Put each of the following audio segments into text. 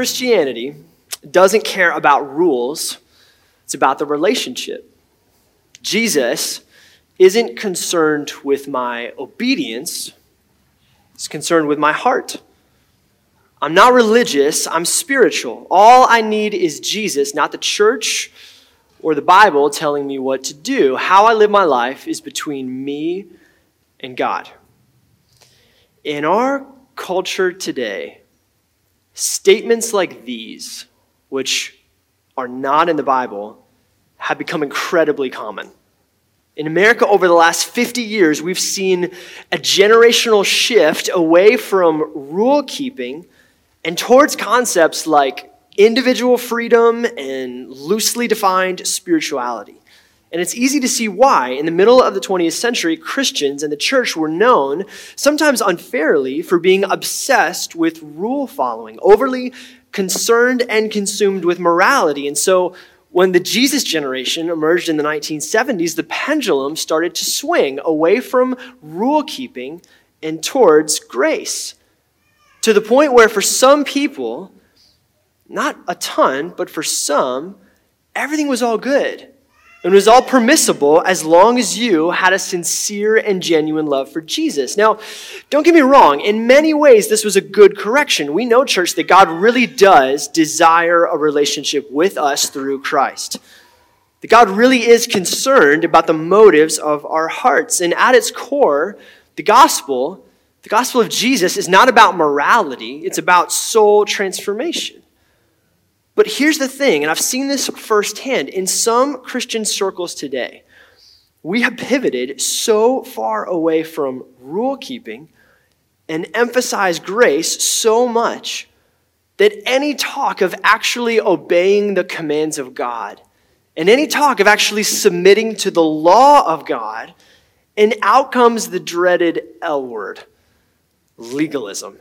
Christianity doesn't care about rules, it's about the relationship. Jesus isn't concerned with my obedience, he's concerned with my heart. I'm not religious, I'm spiritual. All I need is Jesus, not the church or the Bible telling me what to do. How I live my life is between me and God. In our culture today, statements like these, which are not in the Bible, have become incredibly common. In America, over the last 50 years, we've seen a generational shift away from rule keeping and towards concepts like individual freedom and loosely defined spirituality. And it's easy to see why, in the middle of the 20th century, Christians and the church were known, sometimes unfairly, for being obsessed with rule following, overly concerned and consumed with morality. And so, when the Jesus generation emerged in the 1970s, the pendulum started to swing away from rule keeping and towards grace. To the point where, for some people, not a ton, but for some, everything was all good. It was all permissible as long as you had a sincere and genuine love for Jesus. Now, don't get me wrong, in many ways, this was a good correction. We know, church, that God really does desire a relationship with us through Christ. That God really is concerned about the motives of our hearts. And at its core, the gospel the gospel of Jesus is not about morality, it's about soul transformation. But here's the thing, and I've seen this firsthand in some Christian circles today. We have pivoted so far away from rule keeping and emphasize grace so much that any talk of actually obeying the commands of God and any talk of actually submitting to the law of God, and out comes the dreaded L word legalism.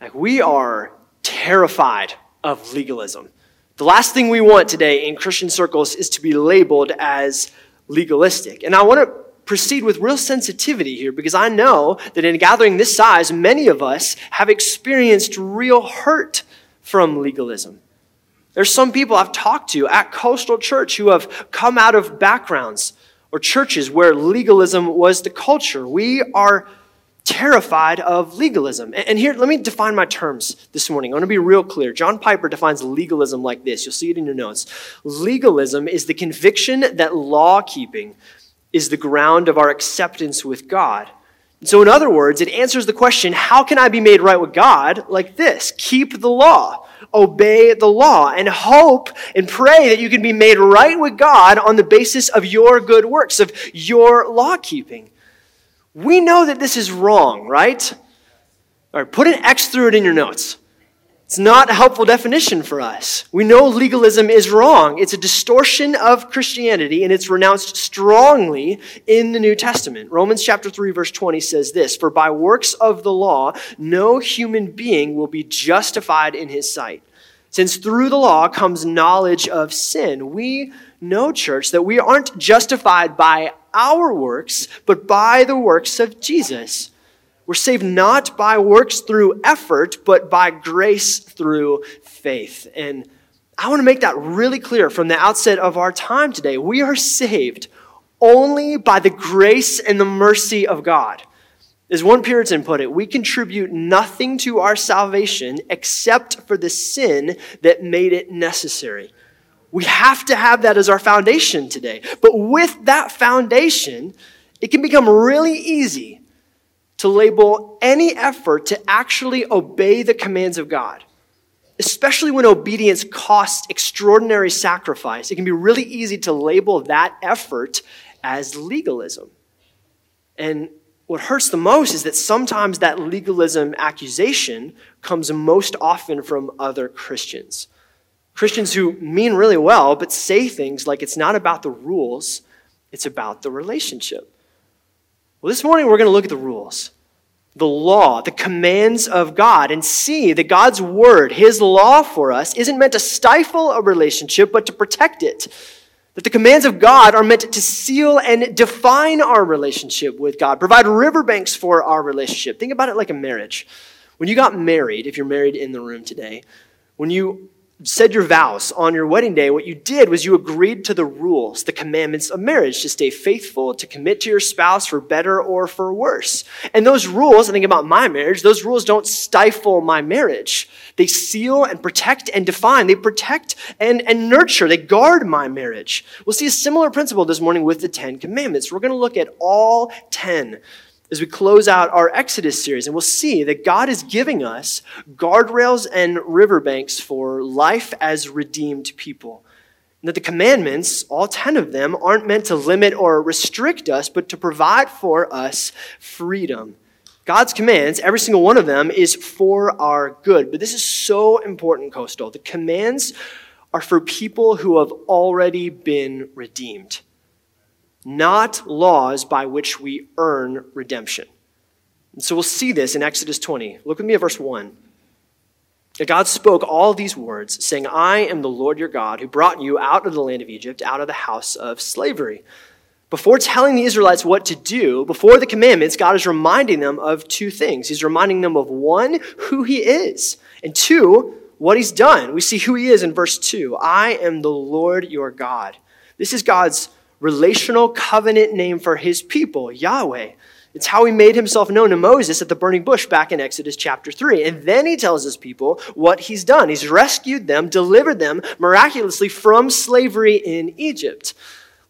Like we are terrified of legalism. The last thing we want today in Christian circles is to be labeled as legalistic. And I want to proceed with real sensitivity here because I know that in a gathering this size, many of us have experienced real hurt from legalism. There's some people I've talked to at Coastal Church who have come out of backgrounds or churches where legalism was the culture. We are terrified of legalism. And here, let me define my terms this morning. I want to be real clear. John Piper defines legalism like this. You'll see it in your notes. Legalism is the conviction that law keeping is the ground of our acceptance with God. So, in other words, it answers the question how can I be made right with God? Like this keep the law, obey the law, and hope and pray that you can be made right with God on the basis of your good works, of your law keeping. We know that this is wrong, right? All right, put an X through it in your notes. It's not a helpful definition for us. We know legalism is wrong. It's a distortion of Christianity, and it's renounced strongly in the New Testament. Romans chapter 3, verse 20 says this For by works of the law, no human being will be justified in his sight. Since through the law comes knowledge of sin, we know, church, that we aren't justified by our works, but by the works of Jesus. We're saved not by works through effort, but by grace through faith. And I want to make that really clear from the outset of our time today. We are saved only by the grace and the mercy of God. As one Puritan put it, we contribute nothing to our salvation except for the sin that made it necessary. We have to have that as our foundation today. But with that foundation, it can become really easy to label any effort to actually obey the commands of God, especially when obedience costs extraordinary sacrifice. It can be really easy to label that effort as legalism. And what hurts the most is that sometimes that legalism accusation comes most often from other Christians. Christians who mean really well, but say things like it's not about the rules, it's about the relationship. Well, this morning we're going to look at the rules, the law, the commands of God, and see that God's word, his law for us, isn't meant to stifle a relationship, but to protect it. That the commands of God are meant to seal and define our relationship with God, provide riverbanks for our relationship. Think about it like a marriage. When you got married, if you're married in the room today, When you said your vows on your wedding day, what you did was you agreed to the rules, the commandments of marriage, to stay faithful, to commit to your spouse for better or for worse. And those rules, I think about my marriage, those rules don't stifle my marriage. They seal and protect and define. They protect and, and nurture. They guard my marriage. We'll see a similar principle this morning with the Ten Commandments. We're going to look at all ten as we close out our Exodus series, and we'll see that God is giving us guardrails and riverbanks for life as redeemed people. And that the commandments, all 10 of them, aren't meant to limit or restrict us, but to provide for us freedom. God's commands, every single one of them, is for our good. But this is so important, Coastal. The commands are for people who have already been redeemed not laws by which we earn redemption. And so we'll see this in Exodus 20. Look with me at verse 1. God spoke all these words, saying, I am the Lord your God who brought you out of the land of Egypt, out of the house of slavery. Before telling the Israelites what to do, before the commandments, God is reminding them of two things. He's reminding them of one, who He is, and two, what He's done. We see who He is in verse 2 I am the Lord your God. This is God's relational covenant name for his people, Yahweh. It's how he made himself known to Moses at the burning bush back in Exodus chapter 3. And then he tells his people what he's done. He's rescued them, delivered them miraculously from slavery in Egypt.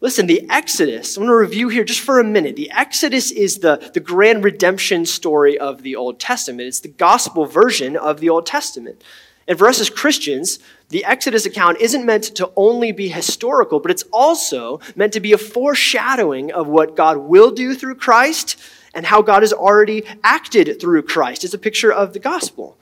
Listen, the Exodus, I'm going to review here just for a minute. The Exodus is the, the grand redemption story of the Old Testament, it's the gospel version of the Old Testament. And for us as Christians, the Exodus account isn't meant to only be historical, but it's also meant to be a foreshadowing of what God will do through Christ and how God has already acted through Christ. It's a picture of the gospel.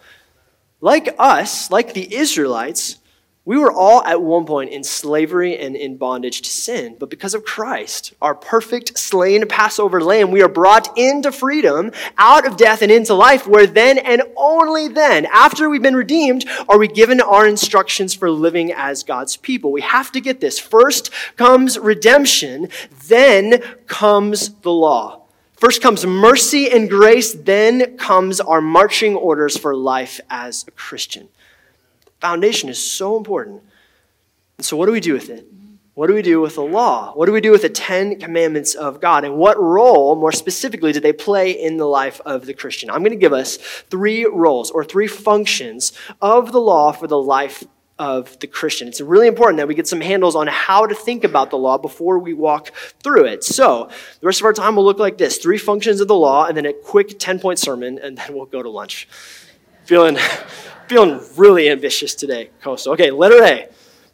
Like us, like the Israelites, we were all at one point in slavery and in bondage to sin, but because of Christ, our perfect slain Passover lamb, we are brought into freedom, out of death and into life, where then and only then, after we've been redeemed, are we given our instructions for living as God's people. We have to get this. First comes redemption, then comes the law. First comes mercy and grace, then comes our marching orders for life as a Christian foundation is so important. And so, what do we do with it? What do we do with the law? What do we do with the Ten Commandments of God? And what role, more specifically, do they play in the life of the Christian? I'm going to give us three roles or three functions of the law for the life of the Christian. It's really important that we get some handles on how to think about the law before we walk through it. So, the rest of our time will look like this three functions of the law, and then a quick 10 point sermon, and then we'll go to lunch. Feeling feeling really ambitious today, Coastal. Okay, letter A.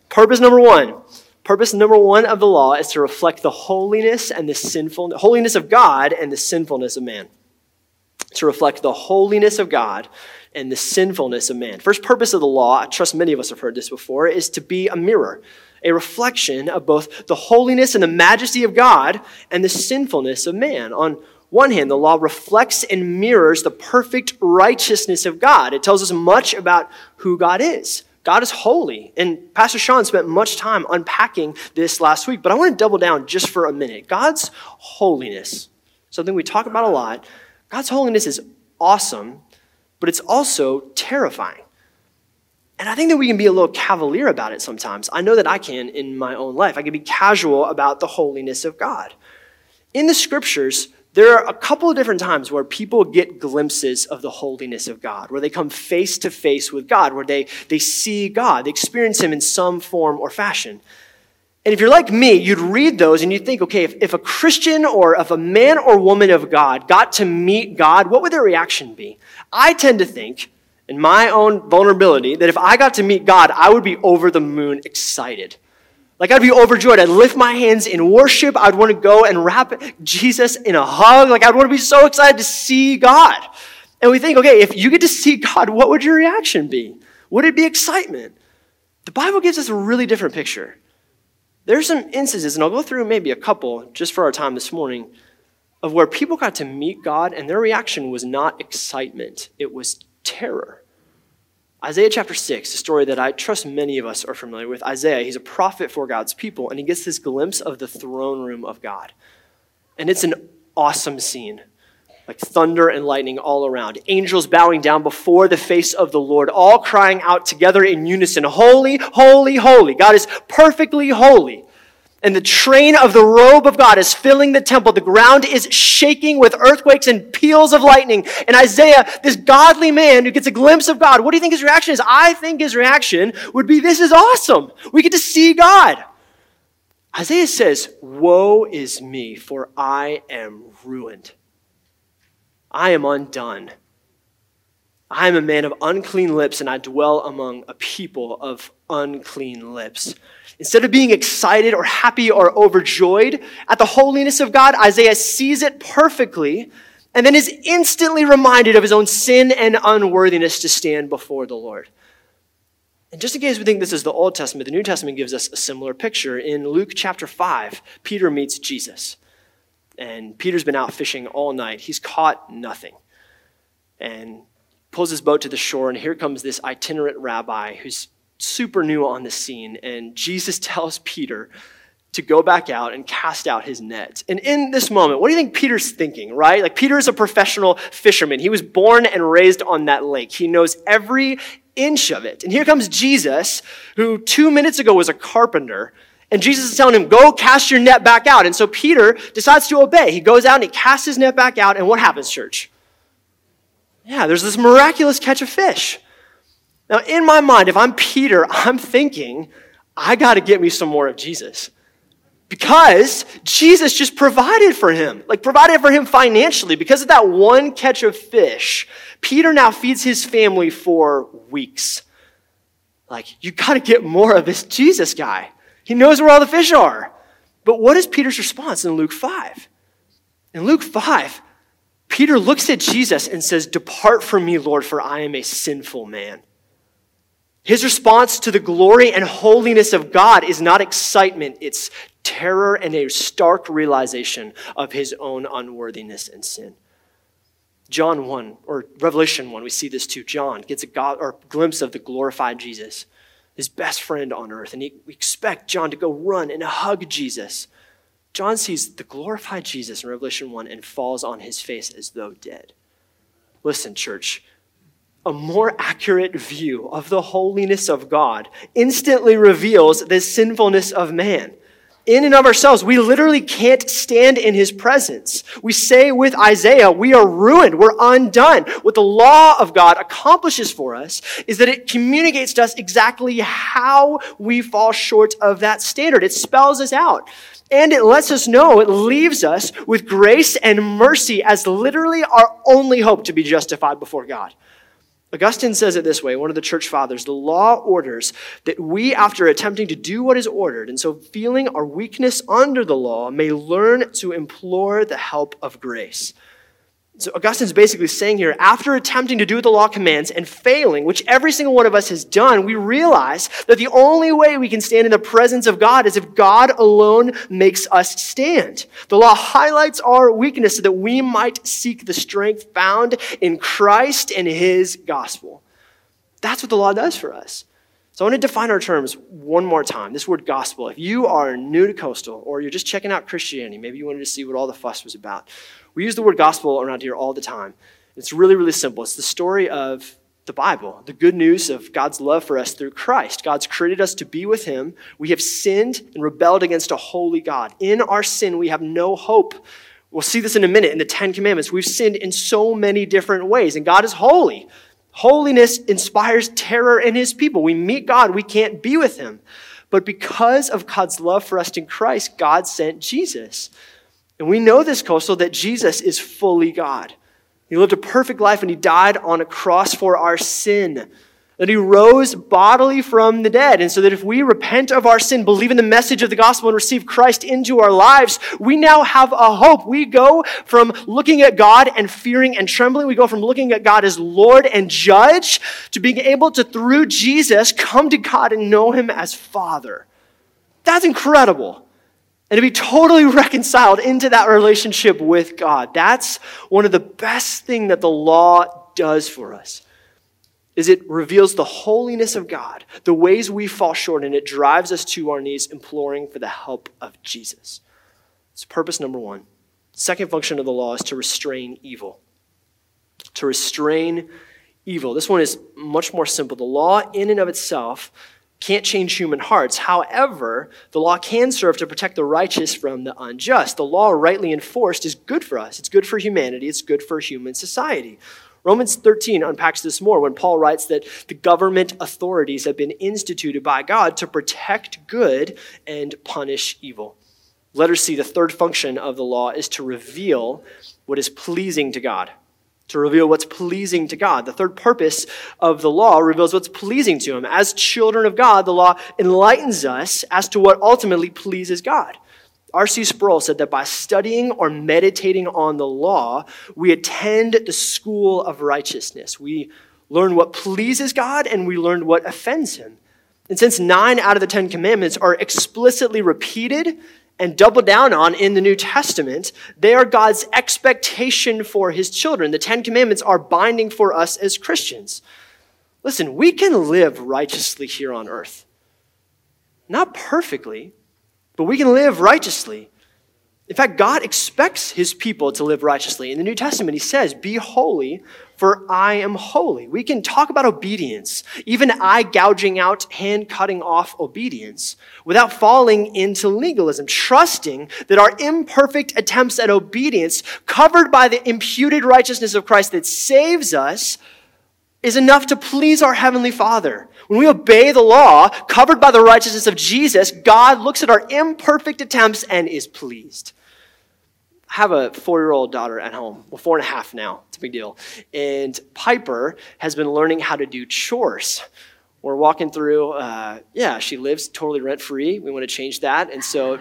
Purpose number one. Purpose number one of the law is to reflect the holiness and the sinful holiness of God and the sinfulness of man. To reflect the holiness of God and the sinfulness of man. First purpose of the law, I trust many of us have heard this before, is to be a mirror, a reflection of both the holiness and the majesty of God and the sinfulness of man. On one hand, the law reflects and mirrors the perfect righteousness of God. It tells us much about who God is. God is holy. And Pastor Sean spent much time unpacking this last week, but I want to double down just for a minute. God's holiness, something we talk about a lot, God's holiness is awesome, but it's also terrifying. And I think that we can be a little cavalier about it sometimes. I know that I can in my own life. I can be casual about the holiness of God. In the scriptures, there are a couple of different times where people get glimpses of the holiness of God, where they come face to face with God, where they, they see God, they experience Him in some form or fashion. And if you're like me, you'd read those and you'd think, okay, if, if a Christian or if a man or woman of God got to meet God, what would their reaction be? I tend to think, in my own vulnerability, that if I got to meet God, I would be over the moon excited. Like I'd be overjoyed. I'd lift my hands in worship. I'd want to go and wrap Jesus in a hug. Like I'd want to be so excited to see God. And we think, okay, if you get to see God, what would your reaction be? Would it be excitement? The Bible gives us a really different picture. There's some instances, and I'll go through maybe a couple just for our time this morning, of where people got to meet God and their reaction was not excitement, it was terror. Isaiah chapter 6, a story that I trust many of us are familiar with. Isaiah, he's a prophet for God's people, and he gets this glimpse of the throne room of God. And it's an awesome scene. like thunder and lightning all around, angels bowing down before the face of the Lord, all crying out together in unison Holy, holy, holy. God is perfectly holy. And the train of the robe of God is filling the temple. The ground is shaking with earthquakes and peals of lightning. And Isaiah, this godly man who gets a glimpse of God, what do you think his reaction is? I think his reaction would be, This is awesome. We get to see God. Isaiah says, Woe is me, for I am ruined. I am undone. I am a man of unclean lips, and I dwell among a people of unclean lips. Instead of being excited or happy or overjoyed at the holiness of God, Isaiah sees it perfectly and then is instantly reminded of his own sin and unworthiness to stand before the Lord. And just in case we think this is the Old Testament, the New Testament gives us a similar picture. In Luke chapter 5, Peter meets Jesus. And Peter's been out fishing all night. He's caught nothing. And pulls his boat to the shore, and here comes this itinerant rabbi who's super new on the scene. And Jesus tells Peter to go back out and cast out his net. And in this moment, what do you think Peter's thinking, right? Like, Peter is a professional fisherman. He was born and raised on that lake, he knows every inch of it. And here comes Jesus, who two minutes ago was a carpenter. And Jesus is telling him, Go cast your net back out. And so Peter decides to obey. He goes out and he casts his net back out. And what happens, church? Yeah, there's this miraculous catch of fish. Now, in my mind, if I'm Peter, I'm thinking, I got to get me some more of Jesus. Because Jesus just provided for him, like provided for him financially. Because of that one catch of fish, Peter now feeds his family for weeks. Like, you got to get more of this Jesus guy. He knows where all the fish are. But what is Peter's response in Luke 5? In Luke 5, Peter looks at Jesus and says, Depart from me, Lord, for I am a sinful man. His response to the glory and holiness of God is not excitement, it's terror and a stark realization of his own unworthiness and sin. John 1, or Revelation 1, we see this too. John gets a God, or glimpse of the glorified Jesus his best friend on earth. And he, we expect John to go run and hug Jesus. John sees the glorified Jesus in Revelation 1 and falls on his face as though dead. Listen, church, a more accurate view of the holiness of God instantly reveals the sinfulness of man in and of ourselves, we literally can't stand in his presence. We say with Isaiah, we are ruined, we're undone. What the law of God accomplishes for us is that it communicates to us exactly how we fall short of that standard. It spells us out. And it lets us know, it leaves us with grace and mercy as literally our only hope to be justified before God. Augustine says it this way, one of the church fathers the law orders that we, after attempting to do what is ordered, and so feeling our weakness under the law, may learn to implore the help of grace. So Augustine's basically saying here, after attempting to do what the law commands and failing, which every single one of us has done, we realize that the only way we can stand in the presence of God is if God alone makes us stand. The law highlights our weakness so that we might seek the strength found in Christ and his gospel. That's what the law does for us. So I want to define our terms one more time. This word gospel. If you are new to Coastal or you're just checking out Christianity, maybe you wanted to see what all the fuss was about. We use the word gospel around here all the time. It's really, really simple. It's the story of the Bible, the good news of God's love for us through Christ. God's created us to be with Him. We have sinned and rebelled against a holy God. In our sin, we have no hope. We'll see this in a minute in the Ten Commandments. We've sinned in so many different ways, and God is holy. Holiness inspires terror in His people. We meet God, we can't be with Him. But because of God's love for us in Christ, God sent Jesus. And we know this, Coastal, that Jesus is fully God. He lived a perfect life and he died on a cross for our sin. That he rose bodily from the dead. And so that if we repent of our sin, believe in the message of the gospel, and receive Christ into our lives, we now have a hope. We go from looking at God and fearing and trembling. We go from looking at God as Lord and Judge to being able to, through Jesus, come to God and know him as Father. That's incredible and to be totally reconciled into that relationship with God. That's one of the best things that the law does for us. Is it reveals the holiness of God, the ways we fall short, and it drives us to our knees imploring for the help of Jesus. It's purpose number one. Second function of the law is to restrain evil. To restrain evil. This one is much more simple. The law, in and of itself, can't change human hearts. However, the law can serve to protect the righteous from the unjust. The law, rightly enforced, is good for us. It's good for humanity. It's good for human society. Romans 13 unpacks this more when Paul writes that the government authorities have been instituted by God to protect good and punish evil. Let us see the third function of the law is to reveal what is pleasing to God to reveal what's pleasing to God. The third purpose of the law reveals what's pleasing to Him. As children of God, the law enlightens us as to what ultimately pleases God. R.C. Sproul said that by studying or meditating on the law, we attend the school of righteousness. We learn what pleases God and we learn what offends Him. And since nine out of the Ten Commandments are explicitly repeated and double down on in the New Testament. They are God's expectation for his children. The Ten Commandments are binding for us as Christians. Listen, we can live righteously here on earth. Not perfectly, but we can live righteously. In fact, God expects his people to live righteously. In the New Testament, he says, Be holy, for I am holy. We can talk about obedience, even eye gouging out, hand cutting off obedience, without falling into legalism, trusting that our imperfect attempts at obedience, covered by the imputed righteousness of Christ that saves us, is enough to please our Heavenly Father. When we obey the law, covered by the righteousness of Jesus, God looks at our imperfect attempts and is pleased. Have a four year old daughter at home. Well, four and a half now. It's a big deal. And Piper has been learning how to do chores. We're walking through, uh, yeah, she lives totally rent free. We want to change that. And so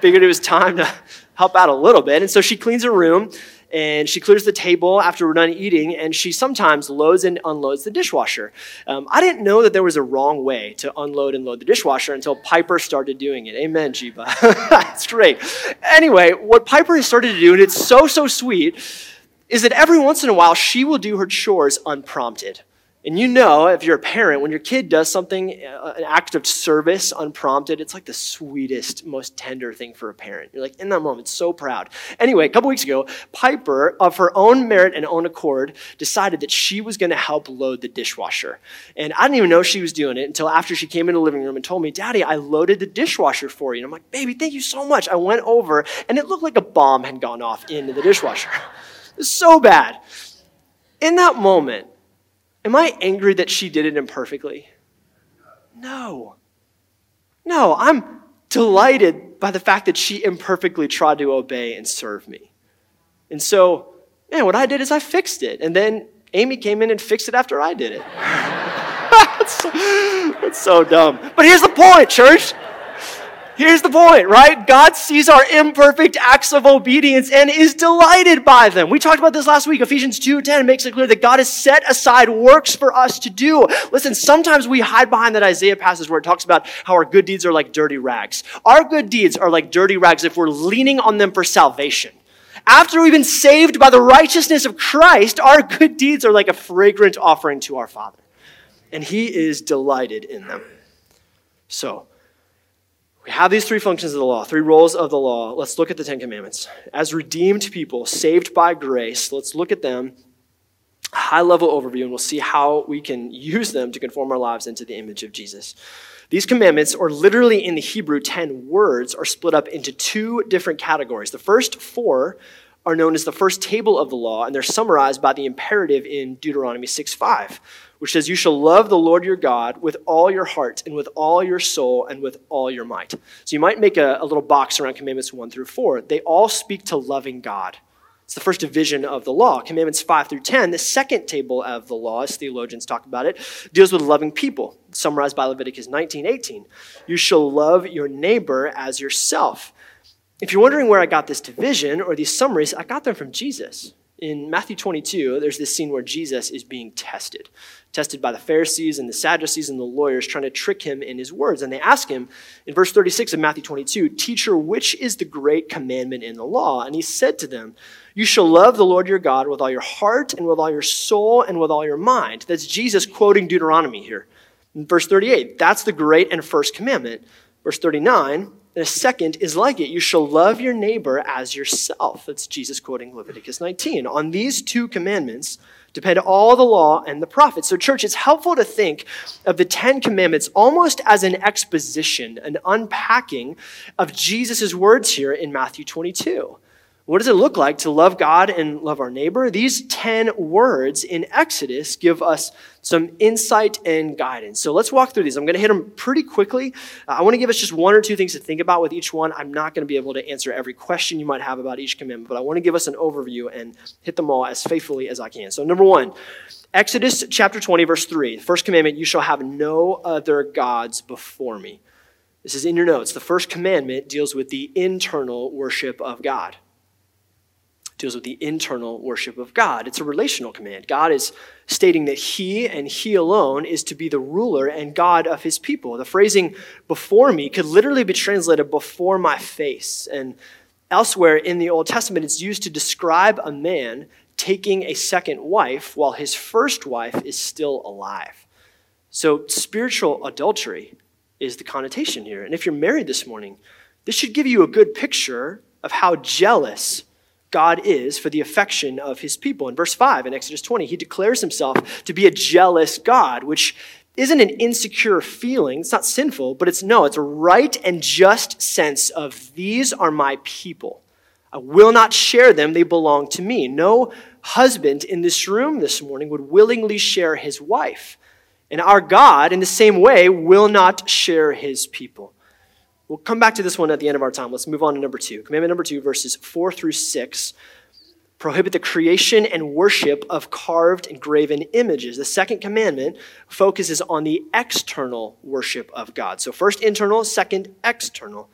figured it was time to help out a little bit. And so she cleans her room and she clears the table after we're done eating, and she sometimes loads and unloads the dishwasher. Um, I didn't know that there was a wrong way to unload and load the dishwasher until Piper started doing it. Amen, Jeeba. That's great. Anyway, what Piper has started to do, and it's so, so sweet, is that every once in a while she will do her chores unprompted. And you know, if you're a parent, when your kid does something, uh, an act of service unprompted, it's like the sweetest, most tender thing for a parent. You're like, in that moment, so proud. Anyway, a couple weeks ago, Piper, of her own merit and own accord, decided that she was going to help load the dishwasher. And I didn't even know she was doing it until after she came in the living room and told me, Daddy, I loaded the dishwasher for you. And I'm like, Baby, thank you so much. I went over, and it looked like a bomb had gone off into the dishwasher. it was so bad. In that moment, Am I angry that she did it imperfectly? No. No, I'm delighted by the fact that she imperfectly tried to obey and serve me. And so, man, what I did is I fixed it. And then Amy came in and fixed it after I did it. that's, so, that's so dumb. But here's the point, church. Here's the point, right? God sees our imperfect acts of obedience and is delighted by them. We talked about this last week. Ephesians 2:10 makes it clear that God has set aside works for us to do. Listen, sometimes we hide behind that Isaiah passage where it talks about how our good deeds are like dirty rags. Our good deeds are like dirty rags if we're leaning on them for salvation. After we've been saved by the righteousness of Christ, our good deeds are like a fragrant offering to our Father. And he is delighted in them. So, we have these three functions of the law, three roles of the law. Let's look at the Ten Commandments. As redeemed people, saved by grace, let's look at them, high level overview, and we'll see how we can use them to conform our lives into the image of Jesus. These commandments, or literally in the Hebrew, 10 words, are split up into two different categories. The first four are known as the first table of the law, and they're summarized by the imperative in Deuteronomy 6 5 which says, You shall love the Lord your God with all your heart and with all your soul and with all your might. So you might make a, a little box around commandments one through four. They all speak to loving God. It's the first division of the law. Commandments 5 through 10, the second table of the law, as theologians talk about it, deals with loving people, summarized by Leviticus 19 18. You shall love your neighbor as yourself. If you're wondering where I got this division or these summaries, I got them from Jesus. In Matthew 22, there's this scene where Jesus is being tested tested by the Pharisees and the Sadducees and the lawyers, trying to trick him in his words. And they ask him in verse 36 of Matthew 22, Teacher, which is the great commandment in the law? And he said to them, You shall love the Lord your God with all your heart and with all your soul and with all your mind. That's Jesus quoting Deuteronomy here. In verse 38, that's the great and first commandment. Verse 39, A second is like it. You shall love your neighbor as yourself. That's Jesus quoting Leviticus 19. On these two commandments depend all the law and the prophets. So, church, it's helpful to think of the Ten Commandments almost as an exposition, an unpacking of Jesus' words here in Matthew 22. What does it look like to love God and love our neighbor? These 10 words in Exodus give us some insight and guidance. So let's walk through these. I'm going to hit them pretty quickly. Uh, I want to give us just one or two things to think about with each one. I'm not going to be able to answer every question you might have about each commandment, but I want to give us an overview and hit them all as faithfully as I can. So, number one, Exodus chapter 20, verse 3. The first commandment, you shall have no other gods before me. This is in your notes. The first commandment deals with the internal worship of God deals with the internal worship of God. It's a relational command. God is stating that He and He alone is to be the ruler and God of His people. The phrasing before me could literally be translated before my face. And elsewhere in the Old Testament, it's used to describe a man taking a second wife while his first wife is still alive. So, spiritual adultery is the connotation here. And if you're married this morning, this should give you a good picture of how jealous God is for the affection of his people. In verse 5 in Exodus 20, he declares himself to be a jealous God, which isn't an insecure feeling. It's not sinful, but it's no, it's a right and just sense of these are my people. I will not share them, they belong to me. No husband in this room this morning would willingly share his wife. And our God, in the same way, will not share his people. We'll come back to this one at the end of our time. Let's move on to number two. Commandment number two, verses four through six prohibit the creation and worship of carved and graven images. The second commandment focuses on the external worship of God. So, first internal, second external.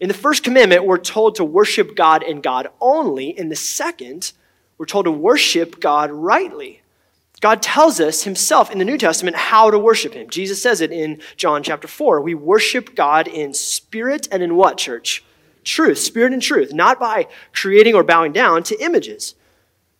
In the first commandment, we're told to worship God and God only. In the second, we're told to worship God rightly. God tells us himself in the New Testament how to worship him. Jesus says it in John chapter 4. We worship God in spirit and in what, church? Truth, spirit and truth, not by creating or bowing down to images.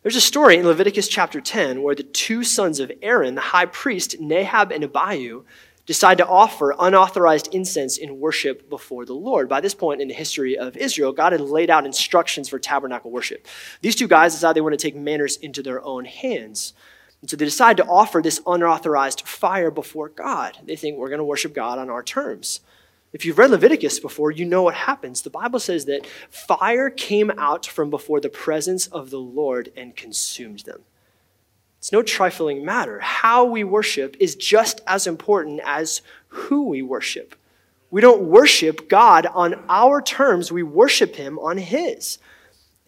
There's a story in Leviticus chapter 10 where the two sons of Aaron, the high priest, Nadab and Abihu, decide to offer unauthorized incense in worship before the Lord. By this point in the history of Israel, God had laid out instructions for tabernacle worship. These two guys decide they want to take matters into their own hands. And so they decide to offer this unauthorized fire before God. They think we're going to worship God on our terms. If you've read Leviticus before, you know what happens. The Bible says that fire came out from before the presence of the Lord and consumed them. It's no trifling matter. How we worship is just as important as who we worship. We don't worship God on our terms, we worship Him on His.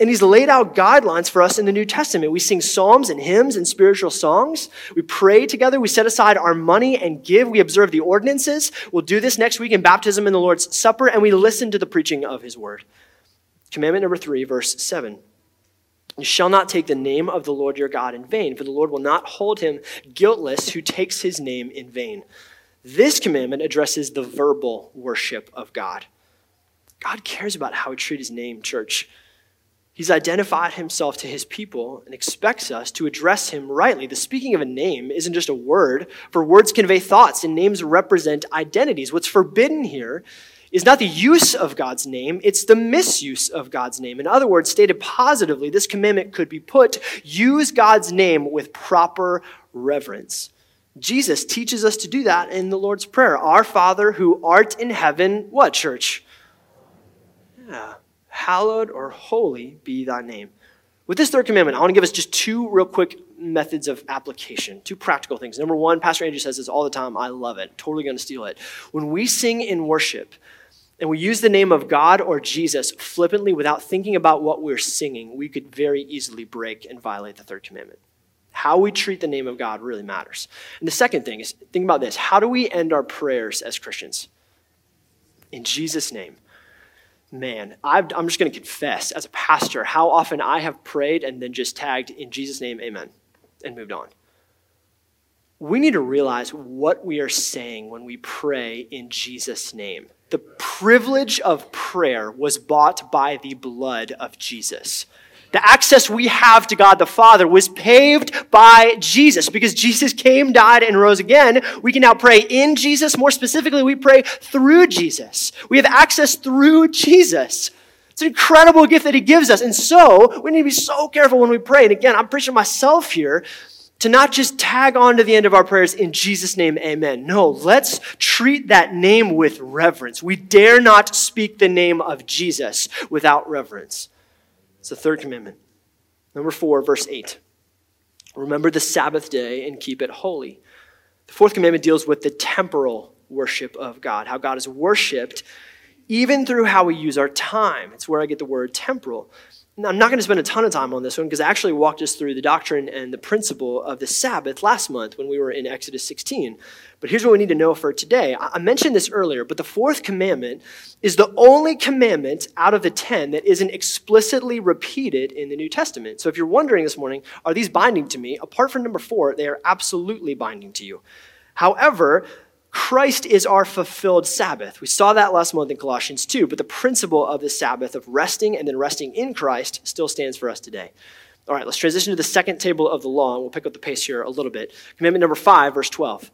And he's laid out guidelines for us in the New Testament. We sing psalms and hymns and spiritual songs. We pray together. We set aside our money and give. We observe the ordinances. We'll do this next week in baptism and the Lord's Supper, and we listen to the preaching of his word. Commandment number three, verse seven. You shall not take the name of the Lord your God in vain, for the Lord will not hold him guiltless who takes his name in vain. This commandment addresses the verbal worship of God. God cares about how we treat his name, church. He's identified himself to his people and expects us to address him rightly. The speaking of a name isn't just a word, for words convey thoughts and names represent identities. What's forbidden here is not the use of God's name, it's the misuse of God's name. In other words, stated positively, this commandment could be put use God's name with proper reverence. Jesus teaches us to do that in the Lord's Prayer. Our Father who art in heaven, what, church? Yeah hallowed or holy be thy name. With this third commandment, I want to give us just two real quick methods of application, two practical things. Number one, Pastor Andrew says this all the time. I love it. Totally going to steal it. When we sing in worship and we use the name of God or Jesus flippantly without thinking about what we're singing, we could very easily break and violate the third commandment. How we treat the name of God really matters. And the second thing is think about this how do we end our prayers as Christians? In Jesus' name man, i am just going to confess as a pastor how often I have prayed and then just tagged in Jesus' name, amen, and moved on. We need to realize what we are saying when we pray in Jesus' name. The privilege of prayer was bought by the blood of Jesus. The access we have to God the Father was paved by Jesus. Because Jesus came, died, and rose again, we can now pray in Jesus. More specifically, we pray through Jesus. We have access through Jesus. It's an incredible gift that He gives us. And so, we need to be so careful when we pray. And again, I'm preaching myself here to not just tag on to the end of our prayers in Jesus' name, amen. No, let's treat that name with reverence. We dare not speak the name of Jesus without reverence. It's the third commandment. Number four, verse 8. Remember the Sabbath day and keep it holy. The fourth commandment deals with the temporal worship of God, how God is worshiped even through how we use our time. It's where I get the word temporal. Now, I'm not going to spend a ton of time on this one because I actually walked us through the doctrine and the principle of the Sabbath last month when we were in Exodus 16. But here's what we need to know for today. I mentioned this earlier, but the fourth commandment is the only commandment out of the 10 that isn't explicitly repeated in the New Testament. So if you're wondering this morning, are these binding to me? Apart from number four, they are absolutely binding to you. However, Christ is our fulfilled Sabbath. We saw that last month in Colossians 2, but the principle of the Sabbath of resting and then resting in Christ still stands for us today. All right, let's transition to the second table of the law, and we'll pick up the pace here a little bit. Commandment number 5, verse 12.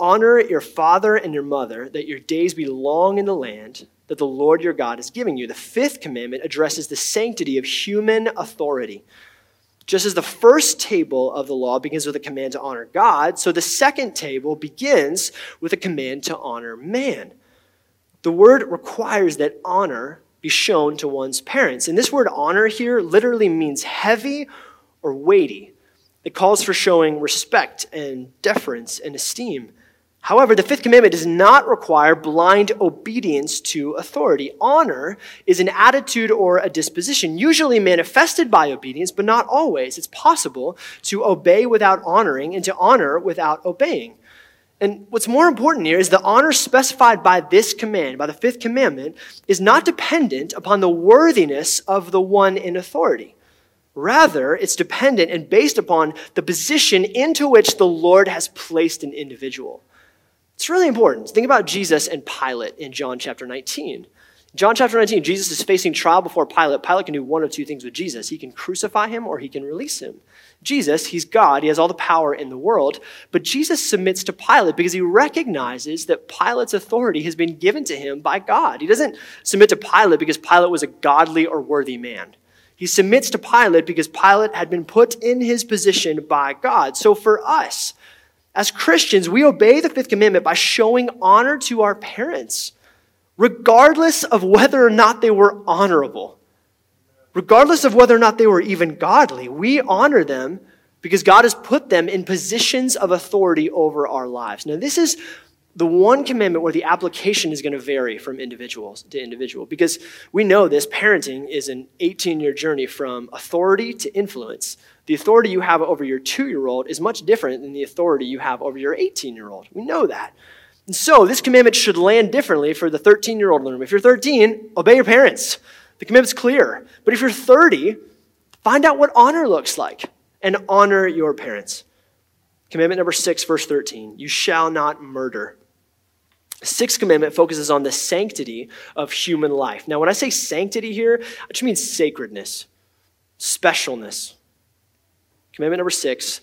Honor your father and your mother, that your days be long in the land that the Lord your God is giving you. The fifth commandment addresses the sanctity of human authority. Just as the first table of the law begins with a command to honor God, so the second table begins with a command to honor man. The word requires that honor be shown to one's parents. And this word honor here literally means heavy or weighty. It calls for showing respect and deference and esteem. However, the fifth commandment does not require blind obedience to authority. Honor is an attitude or a disposition, usually manifested by obedience, but not always. It's possible to obey without honoring and to honor without obeying. And what's more important here is the honor specified by this command, by the fifth commandment, is not dependent upon the worthiness of the one in authority. Rather, it's dependent and based upon the position into which the Lord has placed an individual. It's really important. Think about Jesus and Pilate in John chapter 19. John chapter 19, Jesus is facing trial before Pilate. Pilate can do one of two things with Jesus. He can crucify him or he can release him. Jesus, he's God, he has all the power in the world, but Jesus submits to Pilate because he recognizes that Pilate's authority has been given to him by God. He doesn't submit to Pilate because Pilate was a godly or worthy man. He submits to Pilate because Pilate had been put in his position by God. So for us, as Christians, we obey the fifth commandment by showing honor to our parents, regardless of whether or not they were honorable, regardless of whether or not they were even godly. We honor them because God has put them in positions of authority over our lives. Now, this is the one commandment where the application is going to vary from individuals to individual because we know this parenting is an 18 year journey from authority to influence the authority you have over your two year old is much different than the authority you have over your 18 year old. We know that. And so this commandment should land differently for the 13 year old in the room. If you're 13, obey your parents. The commitment's clear. But if you're 30, find out what honor looks like and honor your parents. Commandment number six, verse 13 you shall not murder. Sixth commandment focuses on the sanctity of human life. Now, when I say sanctity here, I just mean sacredness, specialness. Commandment number six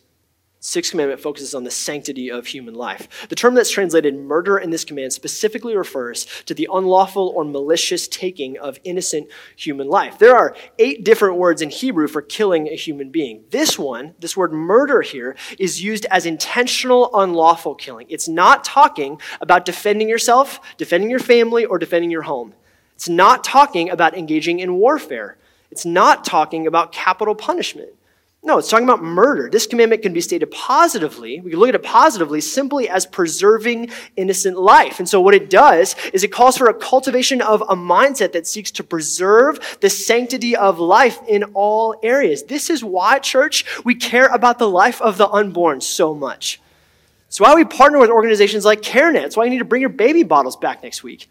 Sixth commandment focuses on the sanctity of human life. The term that's translated murder in this command specifically refers to the unlawful or malicious taking of innocent human life. There are eight different words in Hebrew for killing a human being. This one, this word murder here, is used as intentional unlawful killing. It's not talking about defending yourself, defending your family, or defending your home. It's not talking about engaging in warfare. It's not talking about capital punishment. No, it's talking about murder. This commandment can be stated positively. We can look at it positively simply as preserving innocent life. And so, what it does is it calls for a cultivation of a mindset that seeks to preserve the sanctity of life in all areas. This is why, church, we care about the life of the unborn so much. It's why we partner with organizations like CareNet. It's why you need to bring your baby bottles back next week,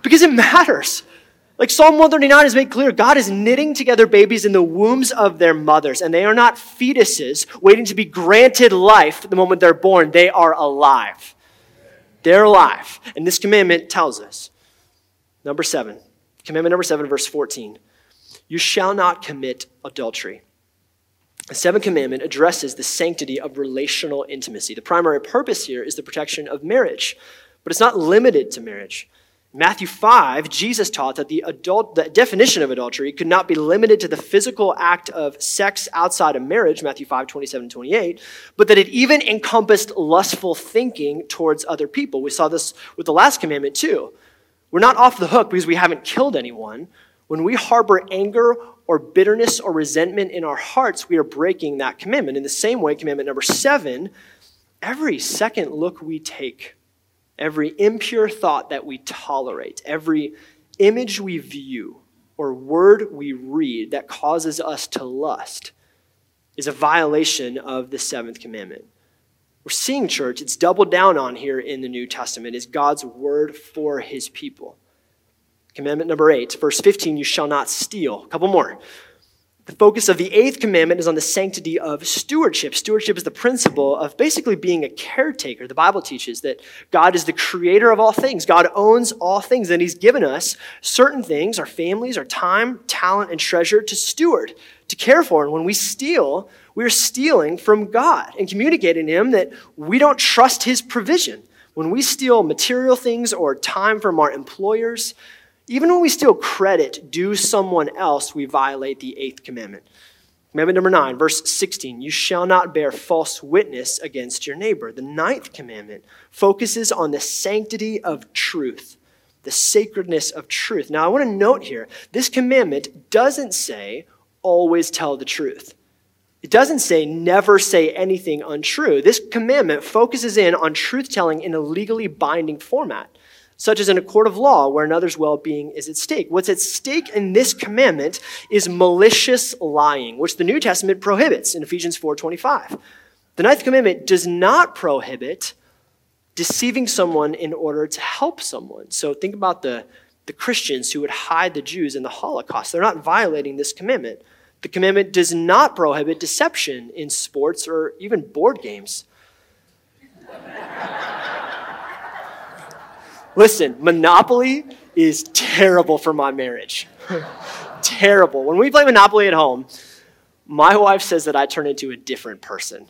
because it matters. Like Psalm 139 has made clear, God is knitting together babies in the wombs of their mothers, and they are not fetuses waiting to be granted life the moment they're born. They are alive. They're alive. And this commandment tells us. Number seven, commandment number seven, verse 14. You shall not commit adultery. The seventh commandment addresses the sanctity of relational intimacy. The primary purpose here is the protection of marriage, but it's not limited to marriage. Matthew 5, Jesus taught that the, adult, the definition of adultery could not be limited to the physical act of sex outside of marriage, Matthew 5, 27, 28, but that it even encompassed lustful thinking towards other people. We saw this with the last commandment too. We're not off the hook because we haven't killed anyone. When we harbor anger or bitterness or resentment in our hearts, we are breaking that commandment. In the same way, commandment number seven, every second look we take every impure thought that we tolerate, every image we view or word we read that causes us to lust is a violation of the seventh commandment. We're seeing, church, it's doubled down on here in the New Testament, is God's word for his people. Commandment number eight, verse 15, you shall not steal. A couple more. The focus of the eighth commandment is on the sanctity of stewardship. Stewardship is the principle of basically being a caretaker. The Bible teaches that God is the creator of all things, God owns all things, and He's given us certain things, our families, our time, talent, and treasure to steward, to care for. And when we steal, we're stealing from God and communicating to Him that we don't trust His provision. When we steal material things or time from our employers, even when we steal credit due someone else, we violate the eighth commandment. Commandment number nine, verse 16 You shall not bear false witness against your neighbor. The ninth commandment focuses on the sanctity of truth, the sacredness of truth. Now, I want to note here this commandment doesn't say always tell the truth. It doesn't say never say anything untrue. This commandment focuses in on truth telling in a legally binding format such as in a court of law where another's well being is at stake. What's at stake in this commandment is malicious lying, which the New Testament prohibits in Ephesians 4.25. The ninth commandment does not prohibit deceiving someone in order to help someone. So think about the, the Christians who would hide the Jews in the Holocaust. They're not violating this commandment. The commandment does not prohibit deception in sports or even board games. Listen, Monopoly is terrible for my marriage. terrible. When we play Monopoly at home, my wife says that I turn into a different person.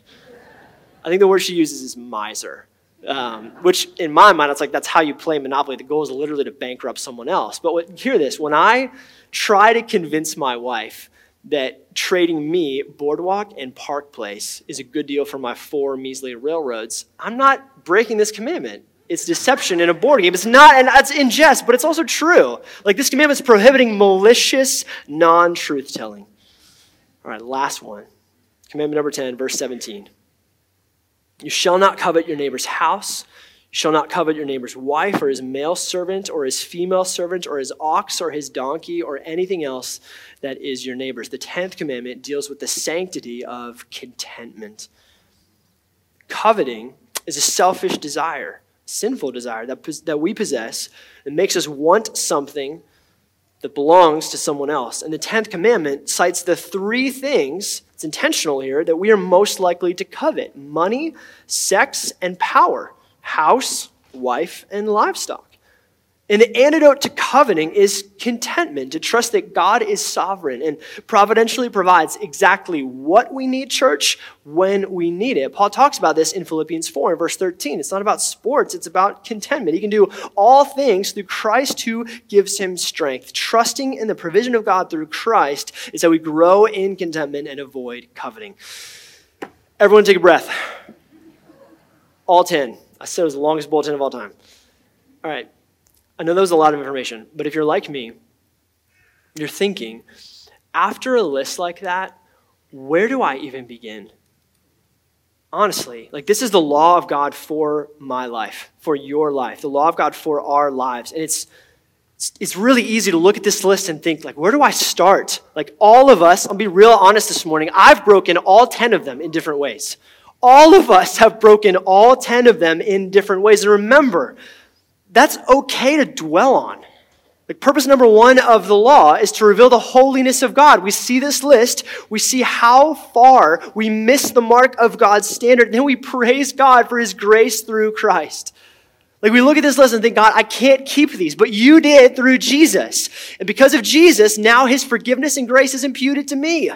I think the word she uses is miser, um, which in my mind, it's like that's how you play Monopoly. The goal is literally to bankrupt someone else. But what, hear this when I try to convince my wife that trading me Boardwalk and Park Place is a good deal for my four measly railroads, I'm not breaking this commandment it's deception in a board game. It's not, and it's in jest, but it's also true. Like this commandment is prohibiting malicious, non truth telling. All right, last one. Commandment number 10, verse 17. You shall not covet your neighbor's house. You shall not covet your neighbor's wife or his male servant or his female servant or his ox or his donkey or anything else that is your neighbor's. The 10th commandment deals with the sanctity of contentment. Coveting is a selfish desire sinful desire that, that we possess that makes us want something that belongs to someone else. And the 10th commandment cites the three things, it's intentional here, that we are most likely to covet money, sex, and power house, wife, and livestock. And the antidote to coveting is contentment, to trust that God is sovereign and providentially provides exactly what we need, church, when we need it. Paul talks about this in Philippians 4 and verse 13. It's not about sports, it's about contentment. He can do all things through Christ who gives him strength. Trusting in the provision of God through Christ is how we grow in contentment and avoid coveting. Everyone take a breath. All 10. I said it was the longest bulletin of all time. All right. I know that was a lot of information, but if you're like me, you're thinking, after a list like that, where do I even begin? Honestly, like this is the law of God for my life, for your life, the law of God for our lives. And it's it's really easy to look at this list and think like where do i start like all of us i'll be real honest this morning i've broken all 10 of them in different ways all of us have broken all 10 of them in different ways and remember that's okay to dwell on. Like purpose number one of the law is to reveal the holiness of God. We see this list, we see how far we miss the mark of God's standard, and then we praise God for his grace through Christ. Like we look at this list and think, God, I can't keep these, but you did through Jesus. And because of Jesus, now his forgiveness and grace is imputed to me.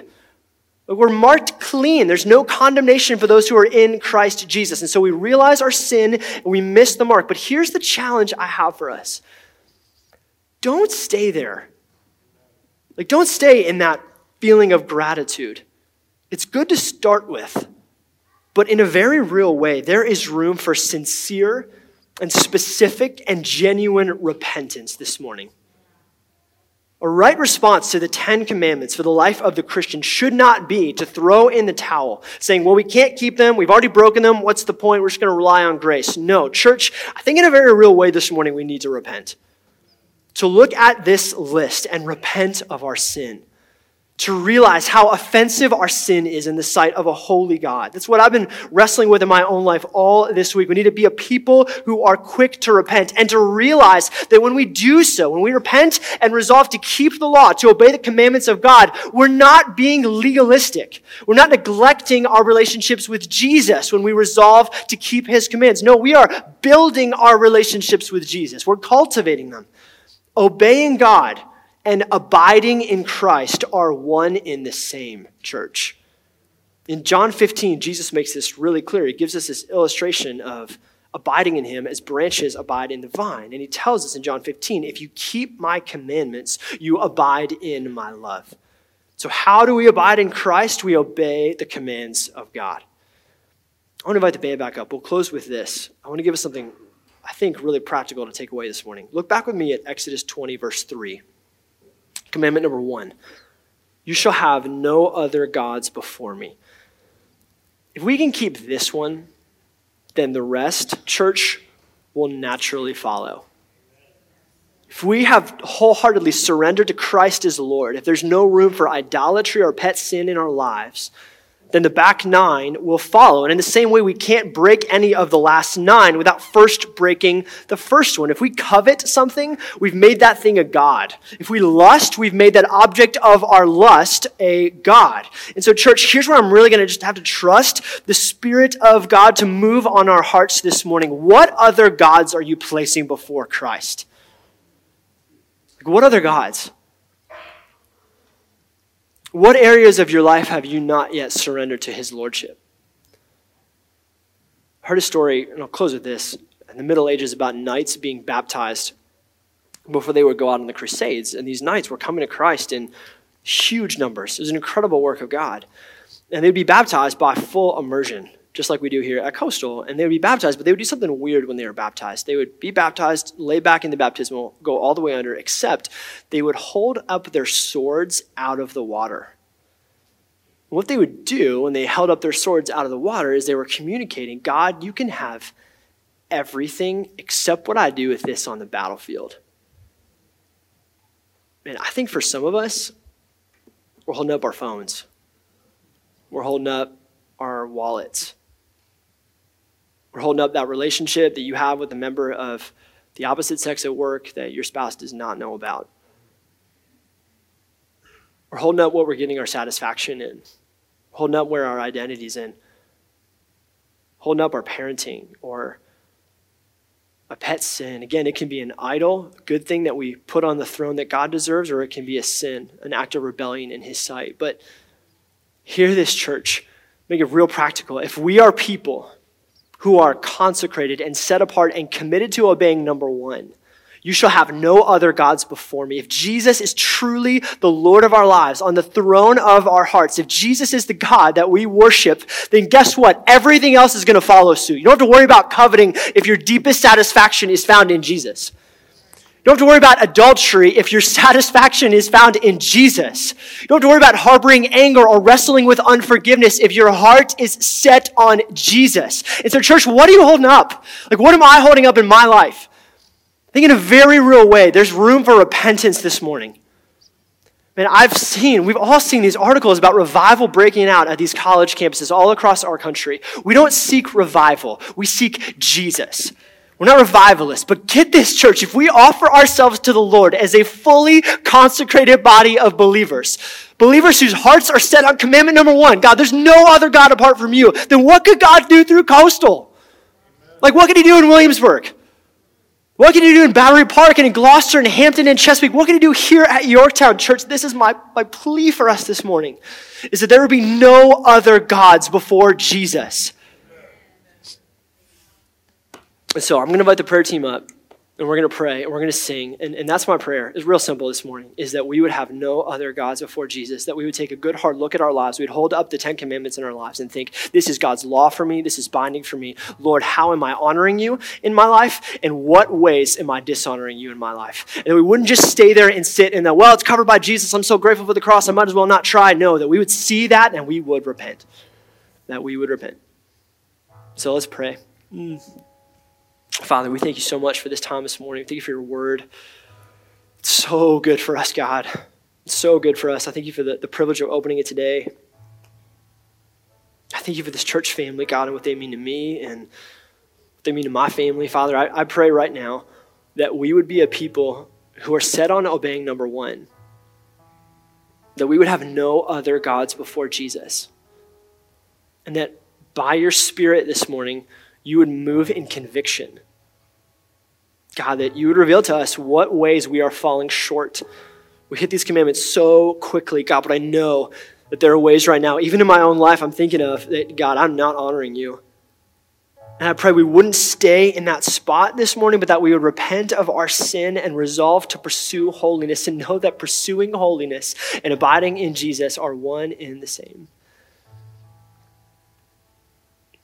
We're marked clean. There's no condemnation for those who are in Christ Jesus. And so we realize our sin and we miss the mark. But here's the challenge I have for us don't stay there. Like, don't stay in that feeling of gratitude. It's good to start with, but in a very real way, there is room for sincere and specific and genuine repentance this morning. A right response to the Ten Commandments for the life of the Christian should not be to throw in the towel, saying, Well, we can't keep them. We've already broken them. What's the point? We're just going to rely on grace. No, church, I think in a very real way this morning we need to repent. To look at this list and repent of our sin to realize how offensive our sin is in the sight of a holy God. That's what I've been wrestling with in my own life all this week. We need to be a people who are quick to repent and to realize that when we do so, when we repent and resolve to keep the law, to obey the commandments of God, we're not being legalistic. We're not neglecting our relationships with Jesus when we resolve to keep his commands. No, we are building our relationships with Jesus. We're cultivating them. Obeying God and abiding in Christ are one in the same church. In John 15, Jesus makes this really clear. He gives us this illustration of abiding in him as branches abide in the vine. And he tells us in John 15, if you keep my commandments, you abide in my love. So, how do we abide in Christ? We obey the commands of God. I want to invite the band back up. We'll close with this. I want to give us something I think really practical to take away this morning. Look back with me at Exodus 20, verse 3. Commandment number one You shall have no other gods before me. If we can keep this one, then the rest, church, will naturally follow. If we have wholeheartedly surrendered to Christ as Lord, if there's no room for idolatry or pet sin in our lives, then the back nine will follow. And in the same way, we can't break any of the last nine without first breaking the first one. If we covet something, we've made that thing a God. If we lust, we've made that object of our lust a God. And so, church, here's where I'm really going to just have to trust the Spirit of God to move on our hearts this morning. What other gods are you placing before Christ? Like, what other gods? What areas of your life have you not yet surrendered to His Lordship? I heard a story, and I'll close with this, in the Middle Ages about knights being baptized before they would go out on the Crusades. And these knights were coming to Christ in huge numbers. It was an incredible work of God. And they'd be baptized by full immersion, just like we do here at Coastal. And they would be baptized, but they would do something weird when they were baptized. They would be baptized, lay back in the baptismal, go all the way under, except they would hold up their swords out of the water. what they would do when they held up their swords out of the water is they were communicating God, you can have everything except what I do with this on the battlefield. And I think for some of us, we're holding up our phones, we're holding up our wallets we're holding up that relationship that you have with a member of the opposite sex at work that your spouse does not know about. We're holding up what we're getting our satisfaction in, holding up where our identity's in, holding up our parenting or a pet sin. Again, it can be an idol, a good thing that we put on the throne that God deserves, or it can be a sin, an act of rebellion in His sight. But hear this, church, make it real practical. If we are people who are consecrated and set apart and committed to obeying number one. You shall have no other gods before me. If Jesus is truly the Lord of our lives, on the throne of our hearts, if Jesus is the God that we worship, then guess what? Everything else is going to follow suit. You don't have to worry about coveting if your deepest satisfaction is found in Jesus. You don't have to worry about adultery if your satisfaction is found in Jesus. You don't have to worry about harboring anger or wrestling with unforgiveness if your heart is set on Jesus. And so, church, what are you holding up? Like, what am I holding up in my life? I think in a very real way, there's room for repentance this morning. Man, I've seen, we've all seen these articles about revival breaking out at these college campuses all across our country. We don't seek revival, we seek Jesus. We're not revivalists, but get this, church. If we offer ourselves to the Lord as a fully consecrated body of believers, believers whose hearts are set on commandment number one God, there's no other God apart from you, then what could God do through Coastal? Like, what could He do in Williamsburg? What can you do in Battery Park and in Gloucester and Hampton and Chesapeake? What can you do here at Yorktown Church? This is my, my plea for us this morning, is that there would be no other gods before Jesus. So I'm going to invite the prayer team up and we're going to pray and we're going to sing. And, and that's my prayer. It's real simple this morning is that we would have no other gods before Jesus, that we would take a good hard look at our lives. We'd hold up the Ten Commandments in our lives and think, this is God's law for me. This is binding for me. Lord, how am I honoring you in my life? And what ways am I dishonoring you in my life? And we wouldn't just stay there and sit in the, well, it's covered by Jesus. I'm so grateful for the cross. I might as well not try. No, that we would see that and we would repent. That we would repent. So let's pray. Mm. Father, we thank you so much for this time this morning. Thank you for your word. It's so good for us, God. It's so good for us. I thank you for the, the privilege of opening it today. I thank you for this church family, God, and what they mean to me and what they mean to my family. Father, I, I pray right now that we would be a people who are set on obeying number one, that we would have no other gods before Jesus, and that by your Spirit this morning, you would move in conviction God, that you would reveal to us what ways we are falling short. We hit these commandments so quickly, God, but I know that there are ways right now, even in my own life, I'm thinking of that, God, I'm not honoring you. And I pray we wouldn't stay in that spot this morning, but that we would repent of our sin and resolve to pursue holiness and know that pursuing holiness and abiding in Jesus are one and the same.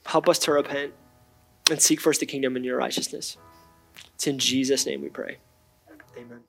Help us to repent and seek first the kingdom and your righteousness. It's in Jesus' name we pray. Amen.